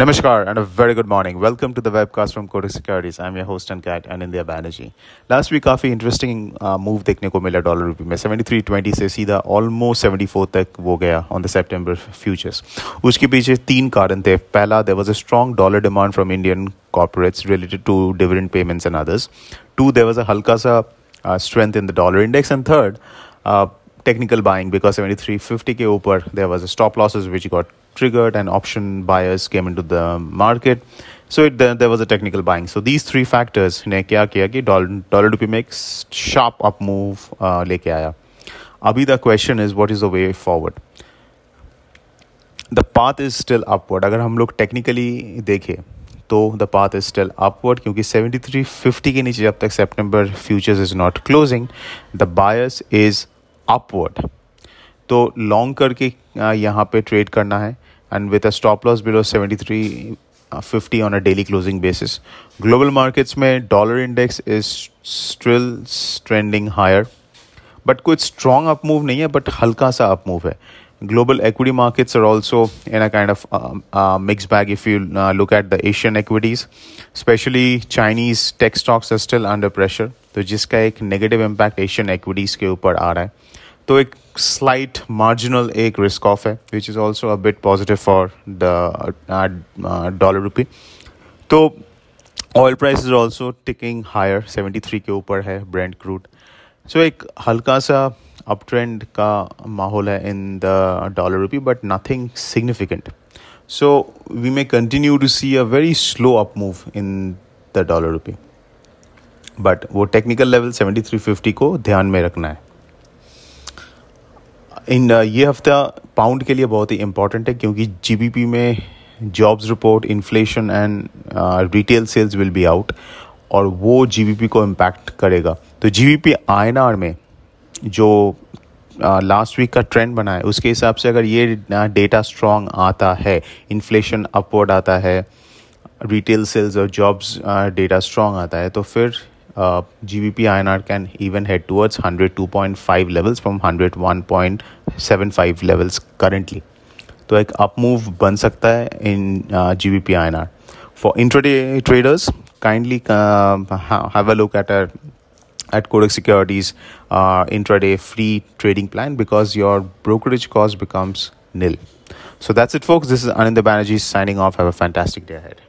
Namaskar and a very good morning. Welcome to the webcast from Kotak Securities. I'm your host and cat and India Banerjee. Last week काफ़ी interesting move देखने को मिला dollar रुपये में 73.20 से सीधा almost 74 तक वो गया ऑन द सितंबर फ्यूचर्स उसके पीछे तीन कारण थे पहला there was a strong dollar demand from Indian corporates related to dividend payments and others two there was a हल्का सा strength in the dollar index and third technical buying because 7350 ke upar there was a stop losses which got triggered and option buyers came into the market so it, there, there was a technical buying so these three factors ne kya kiya ki dollar rupee में sharp up move uh, लेके आया अभी the question is what is the way forward the path is still upward अगर हम लोग technically देखें तो the path is still upward क्योंकि 7350 के नीचे जब तक सितंबर futures is not closing the buyers is upward तो लॉन्ग करके यहाँ पे ट्रेड करना है and with a stop loss below 73 50 on a daily closing basis global markets में dollar index is still trending higher but कोई स्ट्रॉन्ग अप मूव नहीं है बट हल्का सा अप मूव है. Global equity markets are also in a kind of uh, uh, mixed bag if you uh, look at the asian equities. Stocks are still under pressure. तो जिसका एक negative impact Asian equities के ऊपर आ रहा है. तो एक स्लाइट मार्जिनल एक रिस्क ऑफ़ है which is also a bit positive for the dollar rupee तो oil price is also ticking higher 73 के ऊपर है ब्रेंड क्रूड सो एक हल्का सा अप ट्रेंड का माहौल है in the dollar rupee but nothing significant so we may continue to see a very slow up move in the dollar rupee but वो टेक्निकल लेवल 7350 को ध्यान में रखना है। इन uh, ये हफ़्ता पाउंड के लिए बहुत ही इंपॉर्टेंट है क्योंकि जीबीपी में jobs report inflation and retail sales will be out और वो जीबीपी को इम्पैक्ट करेगा। तो जीबीपी आईएनआर में जो लास्ट uh, वीक का ट्रेंड बना है उसके हिसाब से अगर ये डेटा uh, स्ट्रॉन्ग आता है इन्फ्लेशन अपवर्ड आता है रिटेल सेल्स और जॉब्स डेटा स्ट्रॉन्ग आता है तो फिर uh, GBP INR can even head towards 102.5 levels from 101.75 levels currently. तो एक अप मूव बन सकता है in G B P I N R for intraday traders kindly have a look at at Kodak Securities uh, intraday free trading plan because your brokerage cost becomes nil. So that's it, folks. This is Ananda Banerjee signing off. Have a fantastic day ahead.